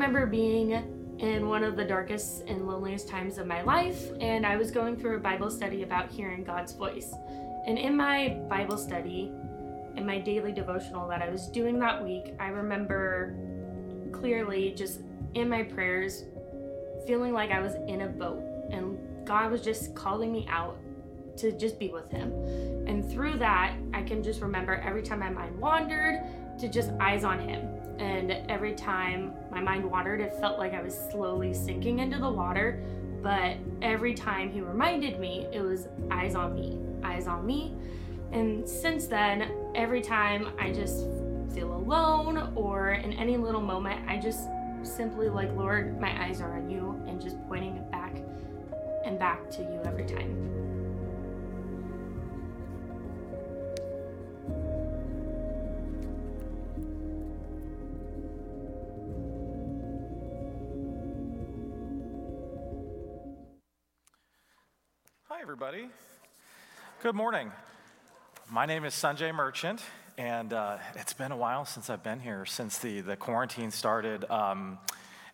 remember being in one of the darkest and loneliest times of my life, and I was going through a Bible study about hearing God's voice. And in my Bible study, in my daily devotional that I was doing that week, I remember clearly just in my prayers feeling like I was in a boat and God was just calling me out to just be with Him. And through that, I can just remember every time my mind wandered to just eyes on Him. And every time my mind wandered, it felt like I was slowly sinking into the water. But every time He reminded me, it was eyes on me, eyes on me. And since then, every time I just feel alone or in any little moment, I just simply like, Lord, my eyes are on you, and just pointing it back and back to you every time. Good morning. My name is Sanjay Merchant, and uh, it's been a while since I've been here, since the, the quarantine started. Um,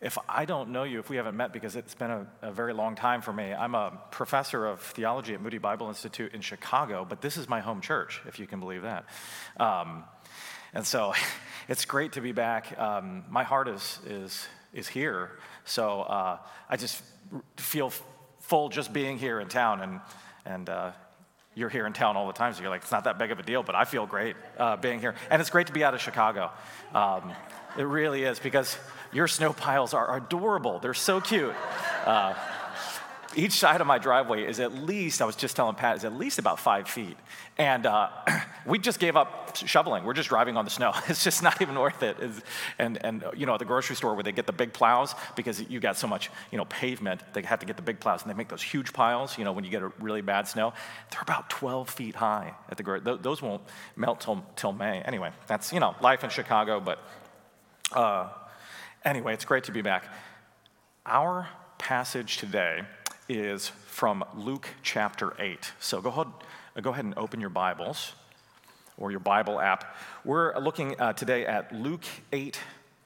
if I don't know you, if we haven't met, because it's been a, a, very long time for me, I'm a professor of theology at Moody Bible Institute in Chicago, but this is my home church, if you can believe that. Um, and so it's great to be back. Um, my heart is, is, is here, so uh, I just feel full just being here in town and, and uh, you're here in town all the time, so you're like, it's not that big of a deal, but I feel great uh, being here. And it's great to be out of Chicago. Um, it really is, because your snow piles are adorable. They're so cute. Uh, each side of my driveway is at least, I was just telling Pat, is at least about five feet. And uh, we just gave up shoveling. We're just driving on the snow. It's just not even worth it. And, and, you know, at the grocery store where they get the big plows, because you got so much, you know, pavement, they have to get the big plows. And they make those huge piles, you know, when you get a really bad snow. They're about 12 feet high at the grocery. Those won't melt till, till May. Anyway, that's, you know, life in Chicago. But uh, anyway, it's great to be back. Our passage today is from Luke chapter 8. So go ahead, go ahead and open your Bibles or your Bible app. We're looking uh, today at Luke 8,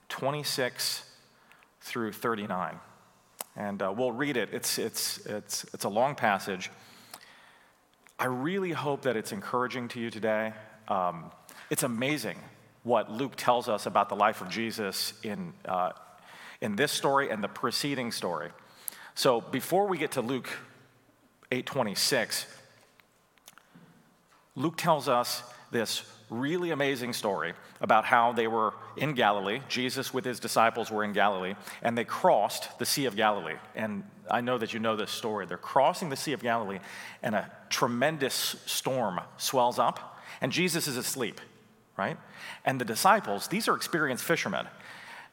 26 through 39. And uh, we'll read it. It's, it's, it's, it's a long passage. I really hope that it's encouraging to you today. Um, it's amazing what Luke tells us about the life of Jesus in, uh, in this story and the preceding story. So before we get to Luke 8:26, Luke tells us this really amazing story about how they were in Galilee. Jesus with his disciples were in Galilee, and they crossed the Sea of Galilee. And I know that you know this story. They're crossing the Sea of Galilee, and a tremendous storm swells up, and Jesus is asleep, right? And the disciples, these are experienced fishermen,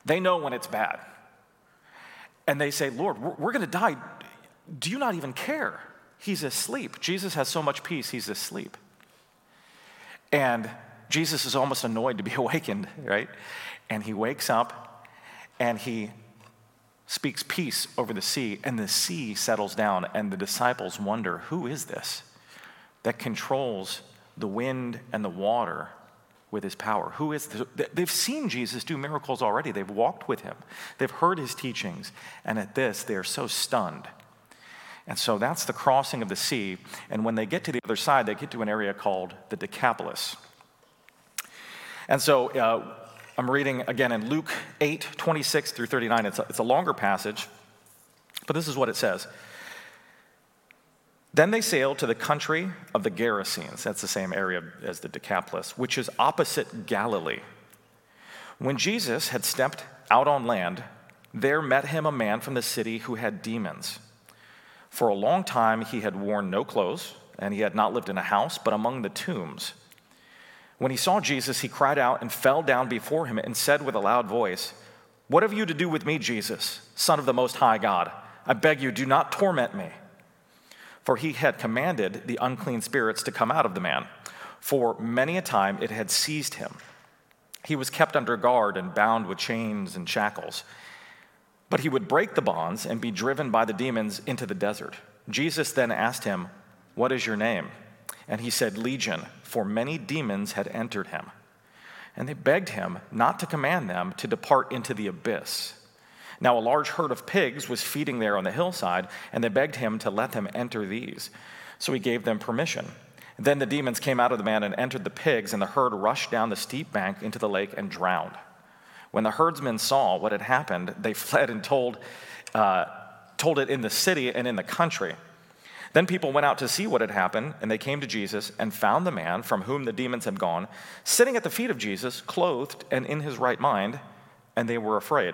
they know when it's bad and they say, Lord, we're, going to die. Do you not even care? He's asleep. Jesus has so much peace, he's asleep. And Jesus is almost annoyed to be awakened, right? And he wakes up and he speaks peace over the sea, and the sea settles down, and the disciples wonder, Who is this that controls the wind and the water? With his power. Who is this? They've seen Jesus do miracles already. They've walked with him. They've heard his teachings. And at this, they are so stunned. And so that's the crossing of the sea. And when they get to the other side, they get to an area called the Decapolis. And so uh, I'm reading again in Luke 8, 26 through 39. It's a, it's a longer passage, but this is what it says. Then they sailed to the country of the Gerasenes. That's the same area as the Decapolis, which is opposite Galilee. When Jesus had stepped out on land, there met him a man from the city who had demons. For a long time he had worn no clothes, and he had not lived in a house, but among the tombs. When he saw Jesus, he cried out and fell down before him and said with a loud voice, What have you to do with me, Jesus, Son of the Most High God? I beg you, do not torment me for he had commanded the unclean spirits to come out of the man. For many a time it had seized him. He was kept under guard and bound with chains and shackles. But he would break the bonds and be driven by the demons into the desert. Jesus then asked him, What is your name? And he said, Legion, for many demons had entered him. And they begged him not to command them to depart into the abyss. Now, a large herd of pigs was feeding there on the hillside, and they begged him to let them enter these. So he gave them permission. Then the demons came out of the man and entered the pigs, and the herd rushed down the steep bank into the lake and drowned. When the herdsmen saw what had happened, they fled and told, uh, told it in the city and in the country. Then people went out to see what had happened, and they came to Jesus and found the man from whom the demons had gone, sitting at the feet of Jesus, clothed and in his right mind, and they were afraid.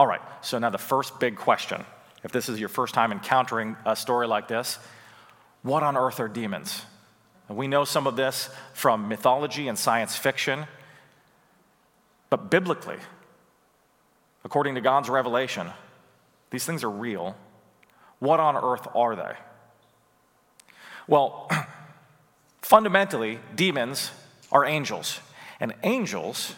All right, so now the first big question. If this is your first time encountering a story like this, what on earth are demons? We know some of this from mythology and science fiction, but biblically, according to God's revelation, these things are real. What on earth are they? Well, fundamentally, demons are angels, and angels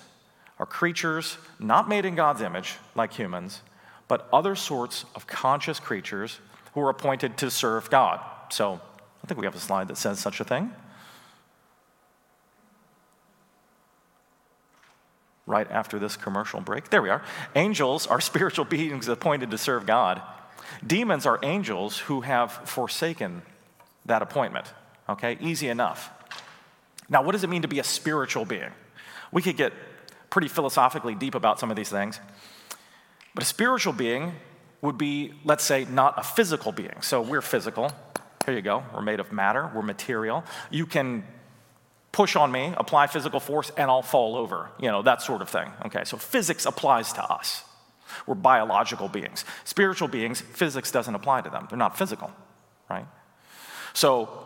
are creatures not made in God's image, like humans, but other sorts of conscious creatures who are appointed to serve God. So I think we have a slide that says such a thing. Right after this commercial break. There we are. Angels are spiritual beings appointed to serve God. Demons are angels who have forsaken that appointment. Okay, easy enough. Now, what does it mean to be a spiritual being? We could get pretty philosophically deep about some of these things. But a spiritual being would be, let's say, not a physical being. So we're physical. Here you go. We're made of matter, we're material. You can push on me, apply physical force, and I'll fall over. You know, that sort of thing. Okay, so physics applies to us. We're biological beings. Spiritual beings, physics doesn't apply to them. They're not physical, right? So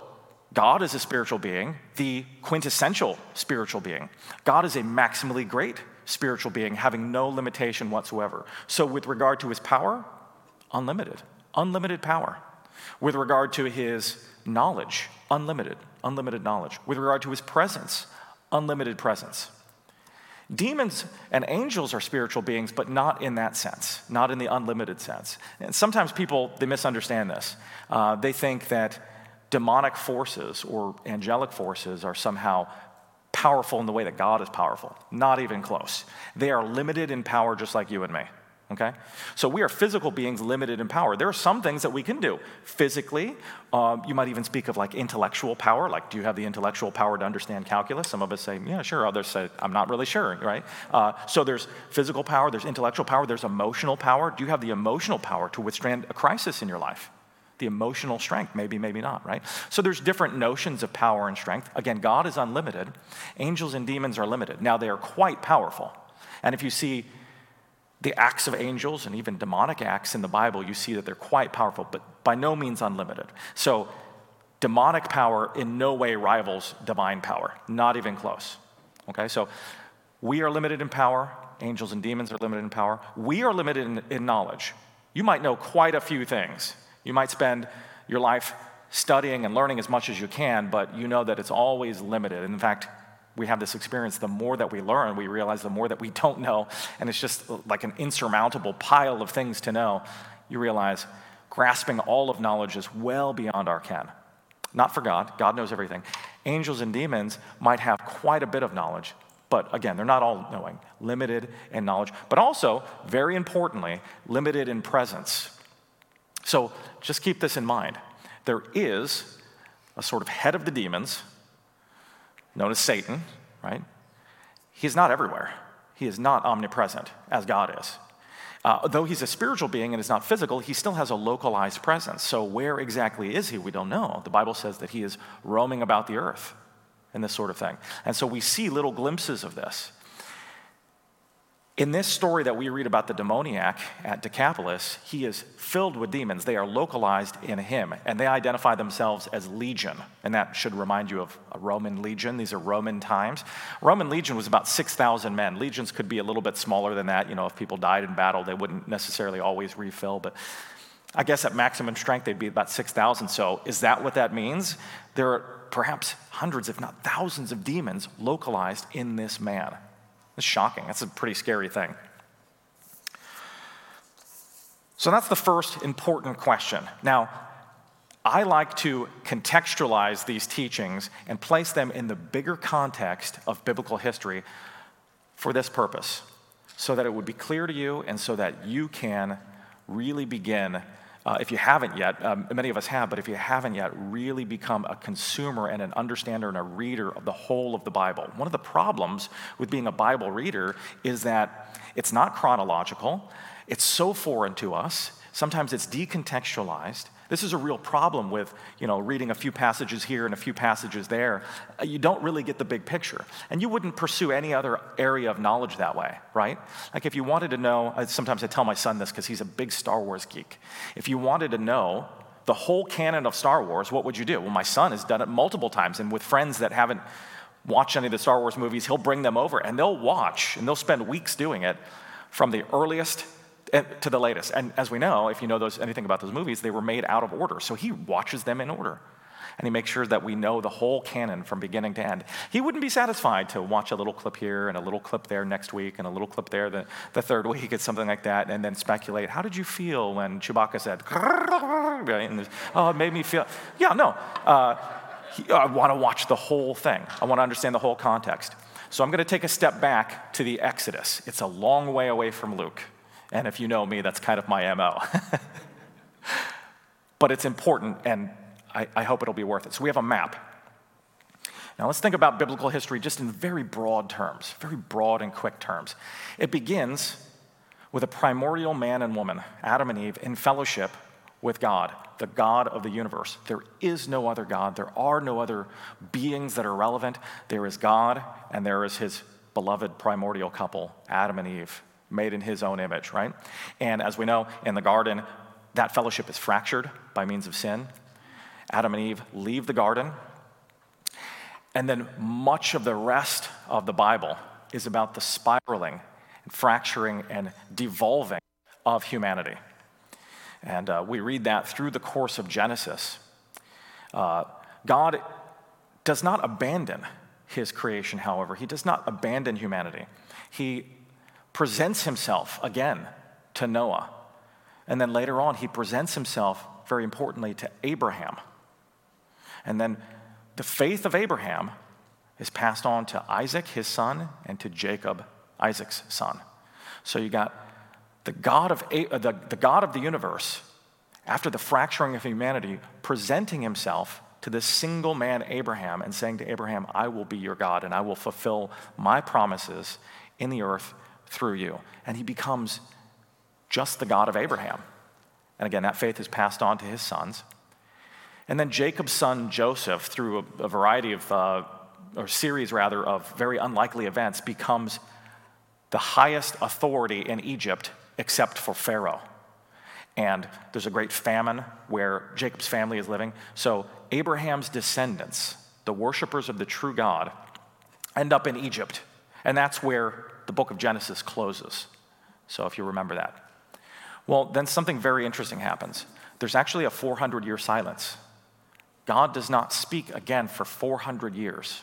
God is a spiritual being, the quintessential spiritual being. God is a maximally great spiritual being, having no limitation whatsoever. So, with regard to his power, unlimited, unlimited power. With regard to his knowledge, unlimited, unlimited knowledge. With regard to his presence, unlimited presence. Demons and angels are spiritual beings, but not in that sense, not in the unlimited sense. And sometimes people, they misunderstand this. Uh, they think that demonic forces or angelic forces are somehow powerful in the way that God is powerful. Not even close. They are limited in power just like you and me. Okay? So we are physical beings limited in power. There are some things that we can do physically. Uh, you might even speak of like intellectual power. Like, do you have the intellectual power to understand calculus? Some of us say, yeah, sure. Others say, I'm not really sure, right? Uh, so there's physical power, there's intellectual power, there's emotional power. Do you have the emotional power to withstand a crisis in your life? The emotional strength, maybe, maybe not, right? So there's different notions of power and strength. Again, God is unlimited. Angels and demons are limited. Now, they are quite powerful. And if you see the acts of angels and even demonic acts in the Bible, you see that they're quite powerful, but by no means unlimited. So, demonic power in no way rivals divine power, not even close. Okay, so we are limited in power, angels and demons are limited in power. We are limited in, in knowledge. You might know quite a few things, you might spend your life studying and learning as much as you can, but you know that it's always limited. And in fact, we have this experience the more that we learn, we realize the more that we don't know, and it's just uh, like an insurmountable pile of things to know. You realize grasping all of knowledge is well beyond our ken. Not for God, God knows everything. Angels and demons might have quite a bit of knowledge, but again, they're not all knowing, limited in knowledge, but also, very importantly, limited in presence. So just keep this in mind. There is a sort of head of the demons, known as Satan, right? He's not everywhere. He is not omnipresent as God is. Uh, though he's a spiritual being and is not physical, he still has a localized presence. So, where exactly is he? We don't know. The Bible says that he is roaming about the earth and this sort of thing. And so, we see little glimpses of this. In this story that we read about the demoniac at Decapolis, he is filled with demons. They are localized in him, and they identify themselves as legion. And that should remind you of a Roman legion. These are Roman times. Roman legion was about 6,000 men. Legions could be a little bit smaller than that. You know, if people died in battle, they wouldn't necessarily always refill, but I guess at maximum strength, they'd be about 6,000. So, is that what that means? There are perhaps hundreds, if not thousands, of demons localized in this man. It's shocking. That's a pretty scary thing. So that's the first important question. Now, I like to contextualize these teachings and place them in the bigger context of biblical history for this purpose, so that it would be clear to you and so that you can really begin uh, if you haven't yet, um, many of us have, but if you haven't yet, really become a consumer and an understander and a reader of the whole of the Bible. One of the problems with being a Bible reader is that it's not chronological, it's so foreign to us, sometimes it's decontextualized, this is a real problem with, you know, reading a few passages here and a few passages there. Uh, you don't really get the big picture. And you wouldn't pursue any other area of knowledge that way, right? Like if you wanted to know, sometimes I tell my son this because he's a big Star Wars geek. If you wanted to know the whole canon of Star Wars, what would you do? Well, my son has done it multiple times and with friends that haven't watched any of the Star Wars movies, he'll bring them over and they'll watch and they'll spend weeks doing it from the earliest to the latest. And as we know, if you know those, anything about those movies, they were made out of order. So he watches them in order. And he makes sure that we know the whole canon from beginning to end. He wouldn't be satisfied to watch a little clip here and a little clip there next week and a little clip there the, the third week and something like that, and then speculate, how did you feel when Chewbacca said, oh, it made me feel. Yeah, no. Uh, he, I want to watch the whole thing, I want to understand the whole context. So I'm going to take a step back to the Exodus. It's a long way away from Luke. And if you know me, that's kind of my MO. but it's important, and I, I hope it'll be worth it. So we have a map. Now let's think about biblical history just in very broad terms, very broad and quick terms. It begins with a primordial man and woman, Adam and Eve, in fellowship with God, the God of the universe. There is no other God. There are no other beings that are relevant. There is God, and there is his beloved primordial couple, Adam and Eve made in his own image, right? And as we know, in the garden, that fellowship is fractured by means of sin. Adam and Eve leave the garden. And then much of the rest of the Bible is about the spiraling and fracturing and devolving of humanity. And uh, we read that through the course of Genesis. Uh, God does not abandon his creation, however. He does not abandon humanity. He presents himself again to Noah. And then later on, he presents himself, very importantly, to Abraham. And then the faith of Abraham is passed on to Isaac, his son, and to Jacob, Isaac's son. So you got the God of, uh, the, the God of the universe, after the fracturing of humanity, presenting himself to this single man, Abraham, and saying to Abraham, I will be your God, and I will fulfill my promises in the earth through you. And he becomes just the God of Abraham. And again, that faith is passed on to his sons. And then Jacob's son Joseph, through a, a variety of, uh, or series rather, of very unlikely events, becomes the highest authority in Egypt except for Pharaoh. And there's a great famine where Jacob's family is living. So Abraham's descendants, the worshippers of the true God, end up in Egypt. And that's where the book of Genesis closes. So if you remember that. Well, then something very interesting happens. There's actually a 400 year silence. God does not speak again for 400 years.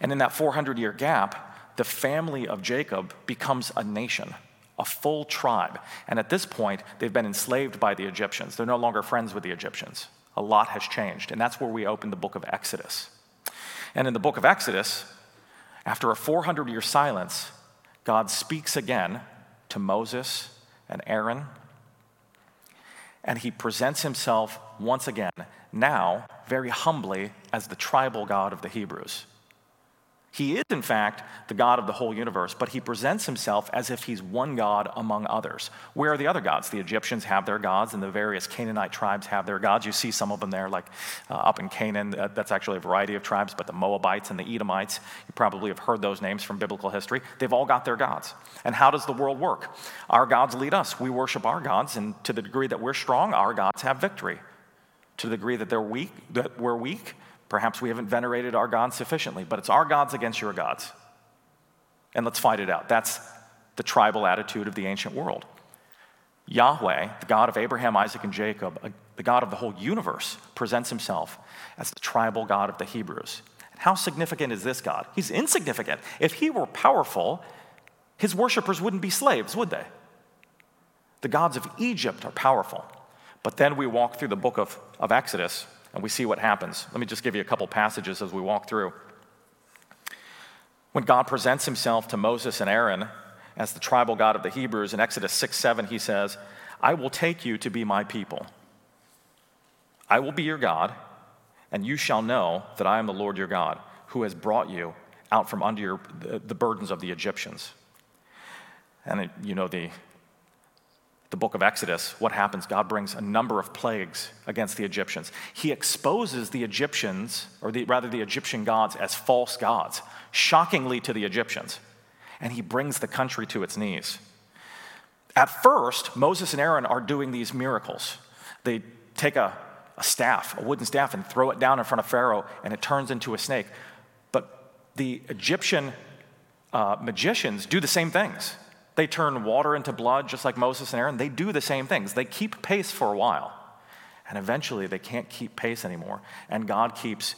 And in that 400 year gap, the family of Jacob becomes a nation, a full tribe. And at this point, they've been enslaved by the Egyptians. They're no longer friends with the Egyptians. A lot has changed. And that's where we open the book of Exodus. And in the book of Exodus, after a 400 year silence, God speaks again to Moses and Aaron, and he presents himself once again, now very humbly, as the tribal God of the Hebrews. He is, in fact, the God of the whole universe, but he presents himself as if he's one God among others. Where are the other gods? The Egyptians have their gods, and the various Canaanite tribes have their gods. You see some of them there, like uh, up in Canaan. Uh, that's actually a variety of tribes, but the Moabites and the Edomites, you probably have heard those names from biblical history. They've all got their gods. And how does the world work? Our gods lead us. We worship our gods, and to the degree that we're strong, our gods have victory. To the degree that they're weak, that we're weak, Perhaps we haven't venerated our gods sufficiently, but it's our gods against your gods. And let's fight it out. That's the tribal attitude of the ancient world. Yahweh, the God of Abraham, Isaac, and Jacob, uh, the God of the whole universe, presents himself as the tribal God of the Hebrews. How significant is this God? He's insignificant. If he were powerful, his worshippers wouldn't be slaves, would they? The gods of Egypt are powerful. But then we walk through the book of, of Exodus, and we see what happens. Let me just give you a couple passages as we walk through. When God presents himself to Moses and Aaron as the tribal God of the Hebrews in Exodus 6 7, he says, I will take you to be my people. I will be your God, and you shall know that I am the Lord your God, who has brought you out from under your, the, the burdens of the Egyptians. And it, you know the the book of Exodus, what happens? God brings a number of plagues against the Egyptians. He exposes the Egyptians, or the, rather the Egyptian gods, as false gods, shockingly to the Egyptians. And he brings the country to its knees. At first, Moses and Aaron are doing these miracles. They take a, a staff, a wooden staff, and throw it down in front of Pharaoh, and it turns into a snake. But the Egyptian uh, magicians do the same things. They turn water into blood, just like Moses and Aaron. They do the same things. They keep pace for a while. And eventually, they can't keep pace anymore. And God keeps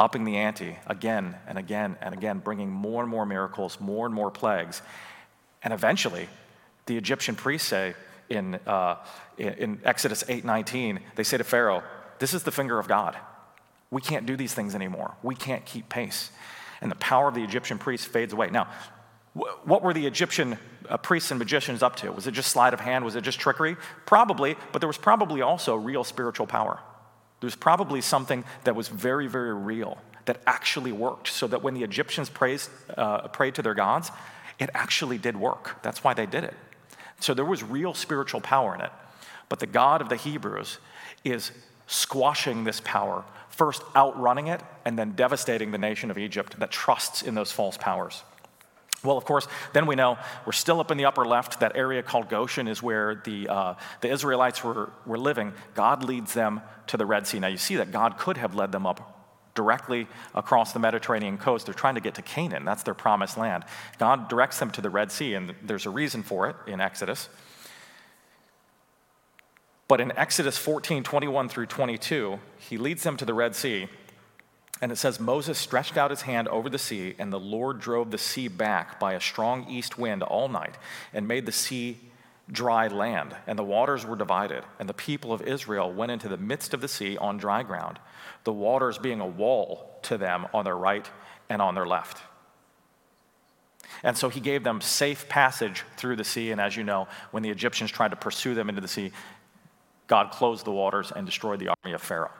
upping the ante again and again and again, bringing more and more miracles, more and more plagues. And eventually, the Egyptian priests say in, uh, in Exodus 8:19, they say to Pharaoh, "This is the finger of God. We can't do these things anymore. We can't keep pace." And the power of the Egyptian priests fades away. Now, what were the Egyptian uh, priests and magicians up to? Was it just sleight of hand? Was it just trickery? Probably, but there was probably also real spiritual power. There was probably something that was very, very real that actually worked, so that when the Egyptians praised, uh, prayed to their gods, it actually did work. That's why they did it. So there was real spiritual power in it. But the God of the Hebrews is squashing this power, first outrunning it, and then devastating the nation of Egypt that trusts in those false powers. Well, of course, then we know we're still up in the upper left. That area called Goshen is where the, uh, the Israelites were, were living. God leads them to the Red Sea. Now, you see that God could have led them up directly across the Mediterranean coast. They're trying to get to Canaan, that's their promised land. God directs them to the Red Sea, and there's a reason for it in Exodus. But in Exodus 14 21 through 22, he leads them to the Red Sea. And it says, Moses stretched out his hand over the sea, and the Lord drove the sea back by a strong east wind all night, and made the sea dry land, and the waters were divided. And the people of Israel went into the midst of the sea on dry ground, the waters being a wall to them on their right and on their left. And so he gave them safe passage through the sea. And as you know, when the Egyptians tried to pursue them into the sea, God closed the waters and destroyed the army of Pharaoh.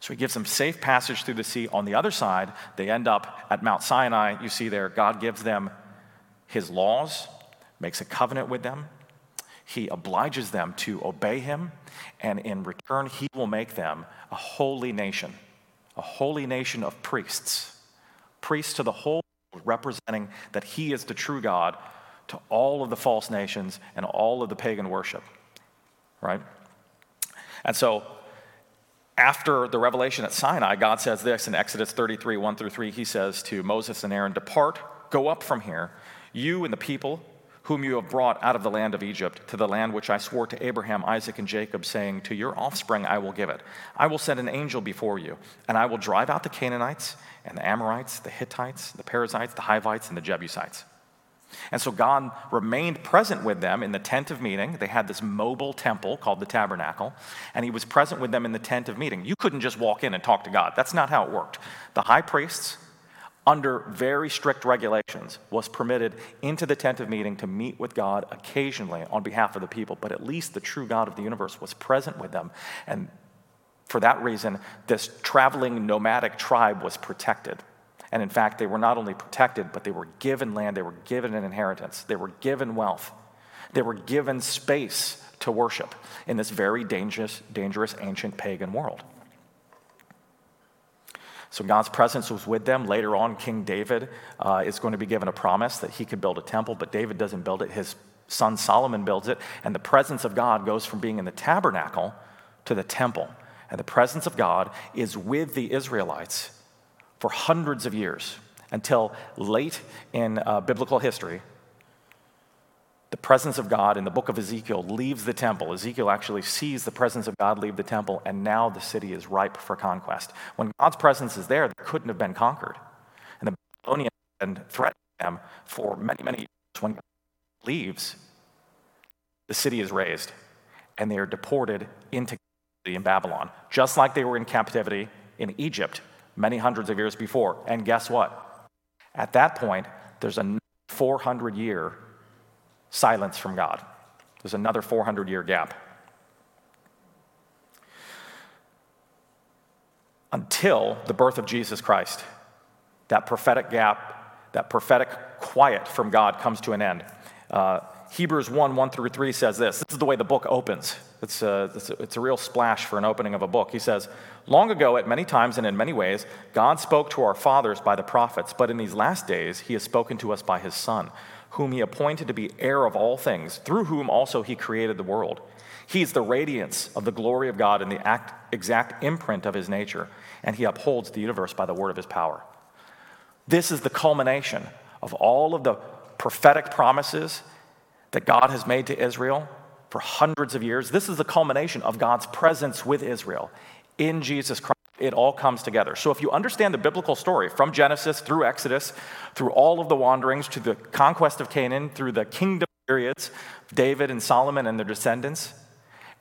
So he gives them safe passage through the sea. On the other side, they end up at Mount Sinai. You see there, God gives them his laws, makes a covenant with them. He obliges them to obey him, and in return, he will make them a holy nation, a holy nation of priests, priests to the whole world, representing that he is the true God to all of the false nations and all of the pagan worship, right? And so after the revelation at Sinai, God says this in Exodus 33, 1 through 3. He says to Moses and Aaron, Depart, go up from here, you and the people whom you have brought out of the land of Egypt, to the land which I swore to Abraham, Isaac, and Jacob, saying, To your offspring I will give it. I will send an angel before you, and I will drive out the Canaanites, and the Amorites, the Hittites, the Perizzites, the Hivites, and the Jebusites. And so God remained present with them in the tent of meeting. They had this mobile temple called the tabernacle, and he was present with them in the tent of meeting. You couldn't just walk in and talk to God. That's not how it worked. The high priests, under very strict regulations, was permitted into the tent of meeting to meet with God occasionally on behalf of the people, but at least the true God of the universe was present with them. And for that reason, this traveling nomadic tribe was protected. And in fact, they were not only protected, but they were given land, they were given an inheritance, they were given wealth, they were given space to worship in this very dangerous, dangerous ancient pagan world. So God's presence was with them. Later on, King David uh, is going to be given a promise that he could build a temple, but David doesn't build it. His son Solomon builds it, and the presence of God goes from being in the tabernacle to the temple. And the presence of God is with the Israelites for hundreds of years until late in uh, biblical history. The presence of God in the book of Ezekiel leaves the temple. Ezekiel actually sees the presence of God leave the temple, and now the city is ripe for conquest. When God's presence is there, they couldn't have been conquered. And the Babylonians had been threatening them for many, many years. When God leaves, the city is razed, and they are deported into captivity in Babylon, just like they were in captivity in Egypt many hundreds of years before. And guess what? At that point, there's a 400 year silence from God. There's another 400 year gap. Until the birth of Jesus Christ, that prophetic gap, that prophetic quiet from God comes to an end. Uh, Hebrews 1 1 through 3 says this. This is the way the book opens. It's a, it's, a, it's a real splash for an opening of a book. He says, Long ago, at many times and in many ways, God spoke to our fathers by the prophets, but in these last days, he has spoken to us by his Son, whom he appointed to be heir of all things, through whom also he created the world. He is the radiance of the glory of God and the act, exact imprint of his nature, and he upholds the universe by the word of his power. This is the culmination of all of the prophetic promises that God has made to Israel for hundreds of years. This is the culmination of God's presence with Israel in Jesus Christ. It all comes together. So, if you understand the biblical story from Genesis through Exodus, through all of the wanderings, to the conquest of Canaan, through the kingdom periods, David and Solomon and their descendants,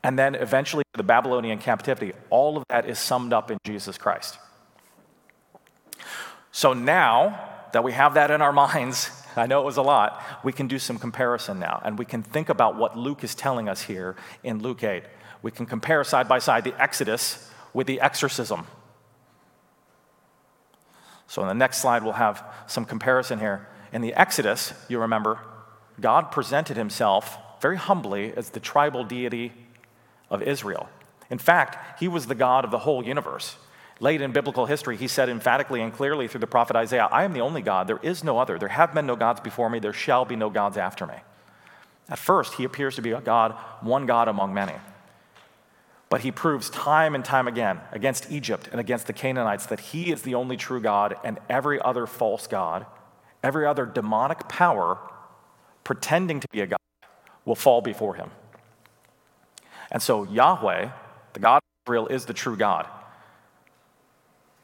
and then eventually the Babylonian captivity, all of that is summed up in Jesus Christ. So now that we have that in our minds, I know it was a lot. We can do some comparison now, and we can think about what Luke is telling us here in Luke 8. We can compare side by side the Exodus with the exorcism. So, in the next slide, we'll have some comparison here. In the Exodus, you remember, God presented himself very humbly as the tribal deity of Israel. In fact, he was the God of the whole universe. Late in biblical history, he said emphatically and clearly through the prophet Isaiah, I am the only God. There is no other. There have been no gods before me. There shall be no gods after me. At first, he appears to be a God, one God among many. But he proves time and time again against Egypt and against the Canaanites that he is the only true God and every other false God, every other demonic power pretending to be a God will fall before him. And so Yahweh, the God of Israel, is the true God.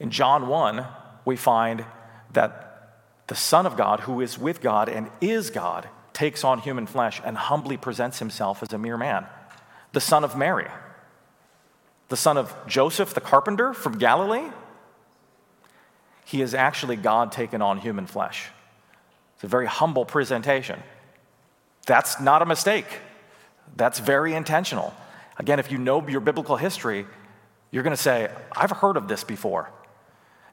In John 1, we find that the Son of God, who is with God and is God, takes on human flesh and humbly presents himself as a mere man. The Son of Mary, the son of Joseph the carpenter from Galilee, he is actually God taken on human flesh. It's a very humble presentation. That's not a mistake. That's very intentional. Again, if you know your biblical history, you're going to say, I've heard of this before.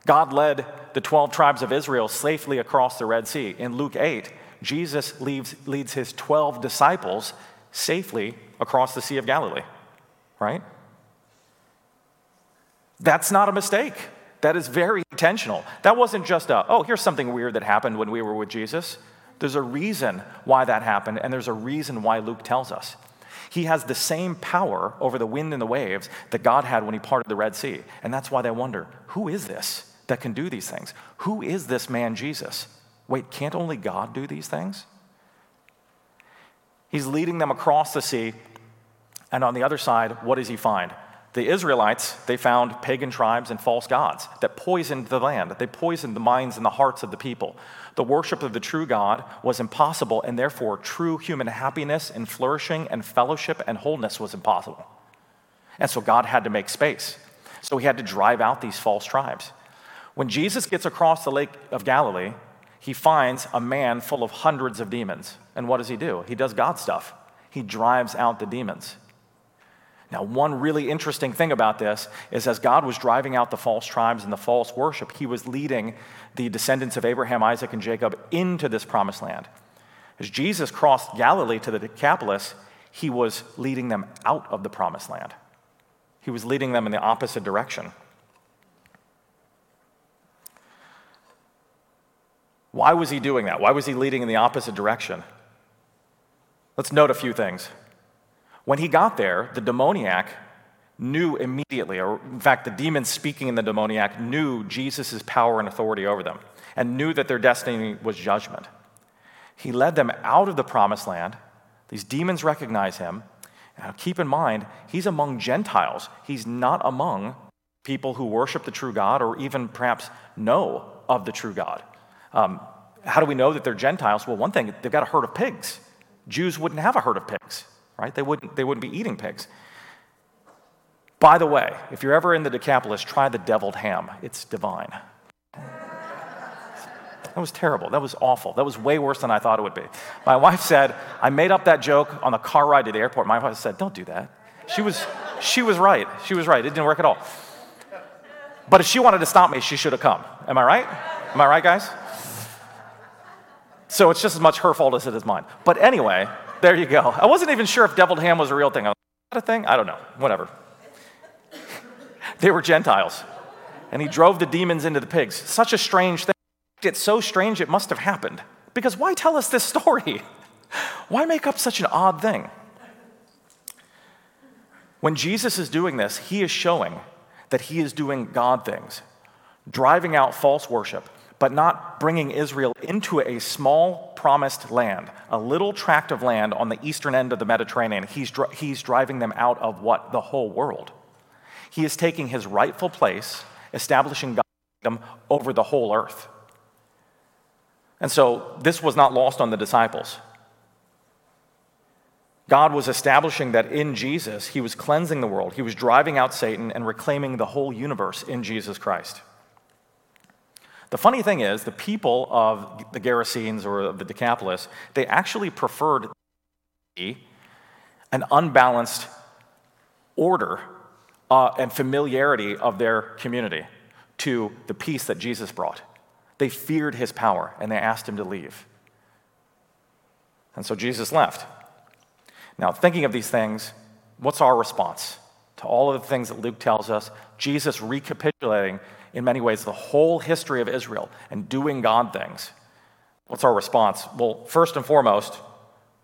God led the 12 tribes of Israel safely across the Red Sea. In Luke 8, Jesus leaves, leads his 12 disciples safely across the Sea of Galilee, right? That's not a mistake. That is very intentional. That wasn't just a, oh, here's something weird that happened when we were with Jesus. There's a reason why that happened, and there's a reason why Luke tells us. He has the same power over the wind and the waves that God had when he parted the Red Sea. And that's why they wonder who is this? That can do these things. Who is this man, Jesus? Wait, can't only God do these things? He's leading them across the sea, and on the other side, what does he find? The Israelites, they found pagan tribes and false gods that poisoned the land. that They poisoned the minds and the hearts of the people. The worship of the true God was impossible, and therefore, true human happiness and flourishing and fellowship and wholeness was impossible. And so, God had to make space. So, he had to drive out these false tribes. When Jesus gets across the Lake of Galilee, he finds a man full of hundreds of demons. And what does he do? He does God stuff. He drives out the demons. Now, one really interesting thing about this is as God was driving out the false tribes and the false worship, he was leading the descendants of Abraham, Isaac, and Jacob into this promised land. As Jesus crossed Galilee to the Decapolis, he was leading them out of the promised land. He was leading them in the opposite direction. Why was he doing that? Why was he leading in the opposite direction? Let's note a few things. When he got there, the demoniac knew immediately, or in fact, the demons speaking in the demoniac knew Jesus' power and authority over them and knew that their destiny was judgment. He led them out of the promised land. These demons recognize him. Now, keep in mind, he's among Gentiles. He's not among people who worship the true God or even perhaps know of the true God. Um, how do we know that they're Gentiles? Well, one thing, they've got a herd of pigs. Jews wouldn't have a herd of pigs, right? They wouldn't, they wouldn't be eating pigs. By the way, if you're ever in the Decapolis, try the deviled ham. It's divine. That was terrible. That was awful. That was way worse than I thought it would be. My wife said, I made up that joke on the car ride to the airport. My wife said, Don't do that. She was, she was right. She was right. It didn't work at all. But if she wanted to stop me, she should have come. Am I right? Am I right, guys? So it's just as much her fault as it is mine. But anyway, there you go. I wasn't even sure if deviled ham was a real thing. Was that a thing? I don't know. Whatever. they were Gentiles. And he drove the demons into the pigs. Such a strange thing. It's so strange it must have happened. Because why tell us this story? Why make up such an odd thing? When Jesus is doing this, he is showing that he is doing God things, driving out false worship, but not bringing Israel into a small promised land, a little tract of land on the eastern end of the Mediterranean. He's, he's driving them out of what? The whole world. He is taking his rightful place, establishing God's kingdom over the whole earth. And so this was not lost on the disciples. God was establishing that in Jesus, he was cleansing the world, he was driving out Satan and reclaiming the whole universe in Jesus Christ. The funny thing is, the people of the Gerasenes or of the Decapolis, they actually preferred an unbalanced order uh, and familiarity of their community to the peace that Jesus brought. They feared his power and they asked him to leave. And so Jesus left. Now, thinking of these things, what's our response to all of the things that Luke tells us? Jesus recapitulating, in many ways, the whole history of Israel and doing God things. What's our response? Well, first and foremost,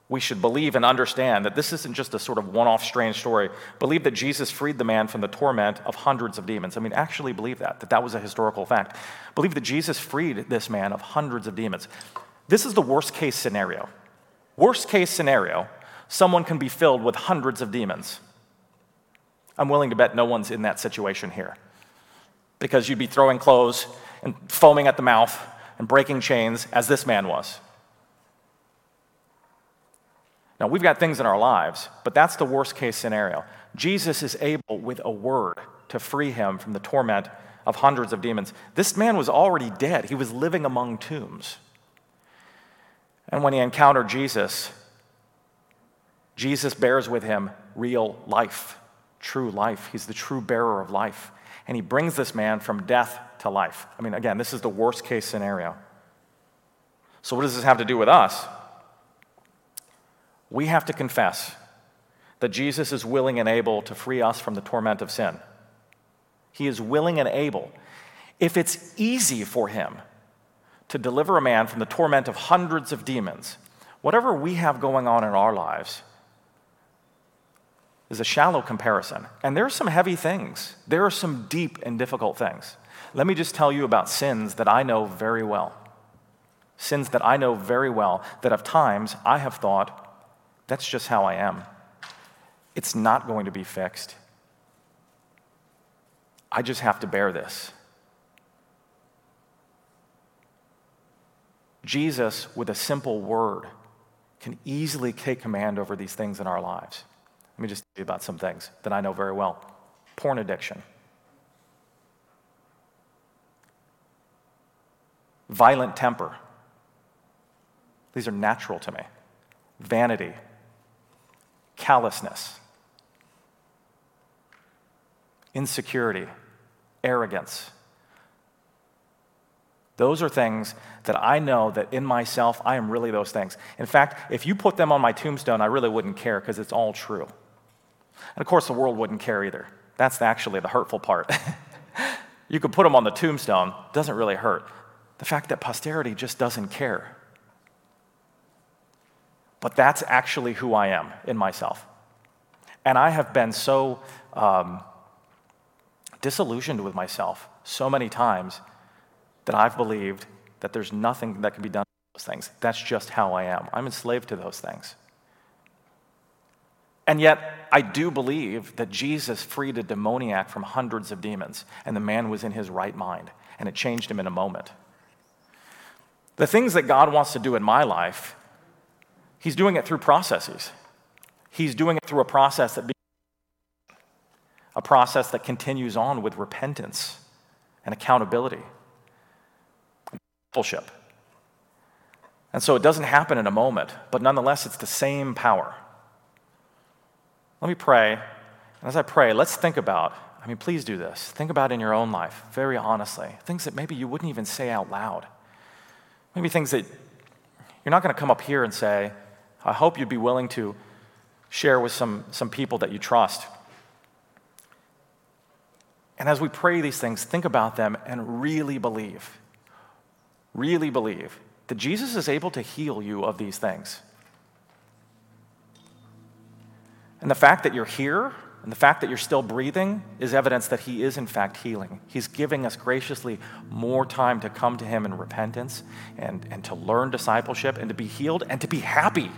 we should believe and understand that this isn't just a sort of one off strange story. Believe that Jesus freed the man from the torment of hundreds of demons. I mean, actually believe that, that that was a historical fact. Believe that Jesus freed this man of hundreds of demons. This is the worst case scenario. Worst case scenario, someone can be filled with hundreds of demons. I'm willing to bet no one's in that situation here because you'd be throwing clothes and foaming at the mouth and breaking chains as this man was. Now, we've got things in our lives, but that's the worst case scenario. Jesus is able, with a word, to free him from the torment of hundreds of demons. This man was already dead, he was living among tombs. And when he encountered Jesus, Jesus bears with him real life, true life. He's the true bearer of life. And he brings this man from death to life. I mean, again, this is the worst case scenario. So, what does this have to do with us? we have to confess that Jesus is willing and able to free us from the torment of sin. He is willing and able. If it's easy for him to deliver a man from the torment of hundreds of demons, whatever we have going on in our lives is a shallow comparison. And there are some heavy things, there are some deep and difficult things. Let me just tell you about sins that I know very well. Sins that I know very well, that of times I have thought, that's just how I am. It's not going to be fixed. I just have to bear this. Jesus, with a simple word, can easily take command over these things in our lives. Let me just tell you about some things that I know very well porn addiction, violent temper. These are natural to me. Vanity, callousness, insecurity, arrogance. Those are things that I know that in myself, I am really those things. In fact, if you put them on my tombstone, I really wouldn't care because it's all true. And of course, the world wouldn't care either. That's actually the hurtful part. you could put them on the tombstone, doesn't really hurt. The fact that posterity just doesn't care. But that's actually who I am in myself. And I have been so um, disillusioned with myself so many times that I've believed that there's nothing that can be done with those things. That's just how I am. I'm enslaved to those things. And yet, I do believe that Jesus freed a demoniac from hundreds of demons, and the man was in his right mind, and it changed him in a moment. The things that God wants to do in my life, He's doing it through processes. He's doing it through a process that a process that continues on with repentance and accountability discipleship. And so it doesn't happen in a moment, but nonetheless, it's the same power. Let me pray. And as I pray, let's think about I mean, please do this. Think about in your own life, very honestly, things that maybe you wouldn't even say out loud. Maybe things that you're not going to come up here and say, I hope you'd be willing to share with some, some people that you trust. And as we pray these things, think about them and really believe really believe that Jesus is able to heal you of these things. And the fact that you're here and the fact that you're still breathing is evidence that He is, in fact, healing. He's giving us graciously more time to come to Him in repentance and, and to learn discipleship and to be healed and to be happy,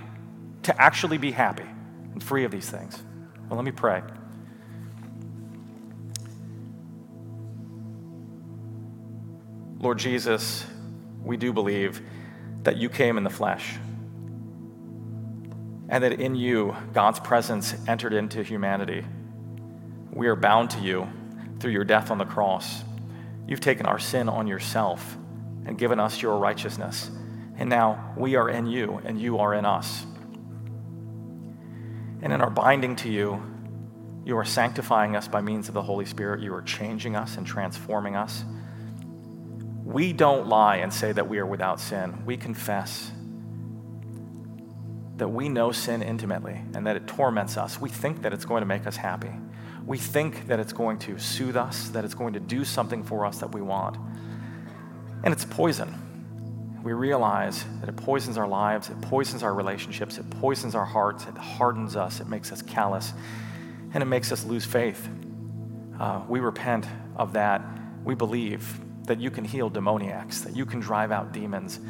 to actually be happy and free of these things. Well, let me pray. Lord Jesus, we do believe that you came in the flesh and that in you, God's presence entered into humanity. We are bound to you through your death on the cross. You've taken our sin on yourself and given us your righteousness. And now we are in you and you are in us. And in our binding to you, you are sanctifying us by means of the Holy Spirit. You are changing us and transforming us. We don't lie and say that we are without sin. We confess that we know sin intimately and that it torments us. We think that it's going to make us happy. We think that it's going to soothe us, that it's going to do something for us that we want. And it's poison. We realize that it poisons our lives, it poisons our relationships, it poisons our hearts, it hardens us, it makes us callous, and it makes us lose faith. Uh, we repent of that. We believe that you can heal demoniacs, that you can drive out demons,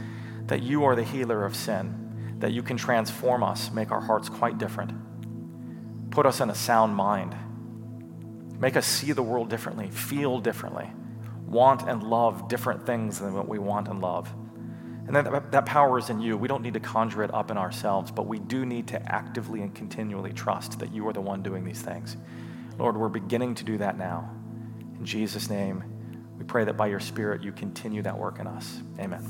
that you are the healer of sin, that you can transform us, make our hearts quite different, put us in a sound mind, make us see the world differently, feel differently, want and love different things than what we want and love. And that, that power is in you. We don't need to conjure it up in ourselves, but we do need to actively and continually trust that you are the one doing these things. Lord, we're beginning to do that now. In Jesus' name, we pray that by your Spirit you continue that work in us. Amen.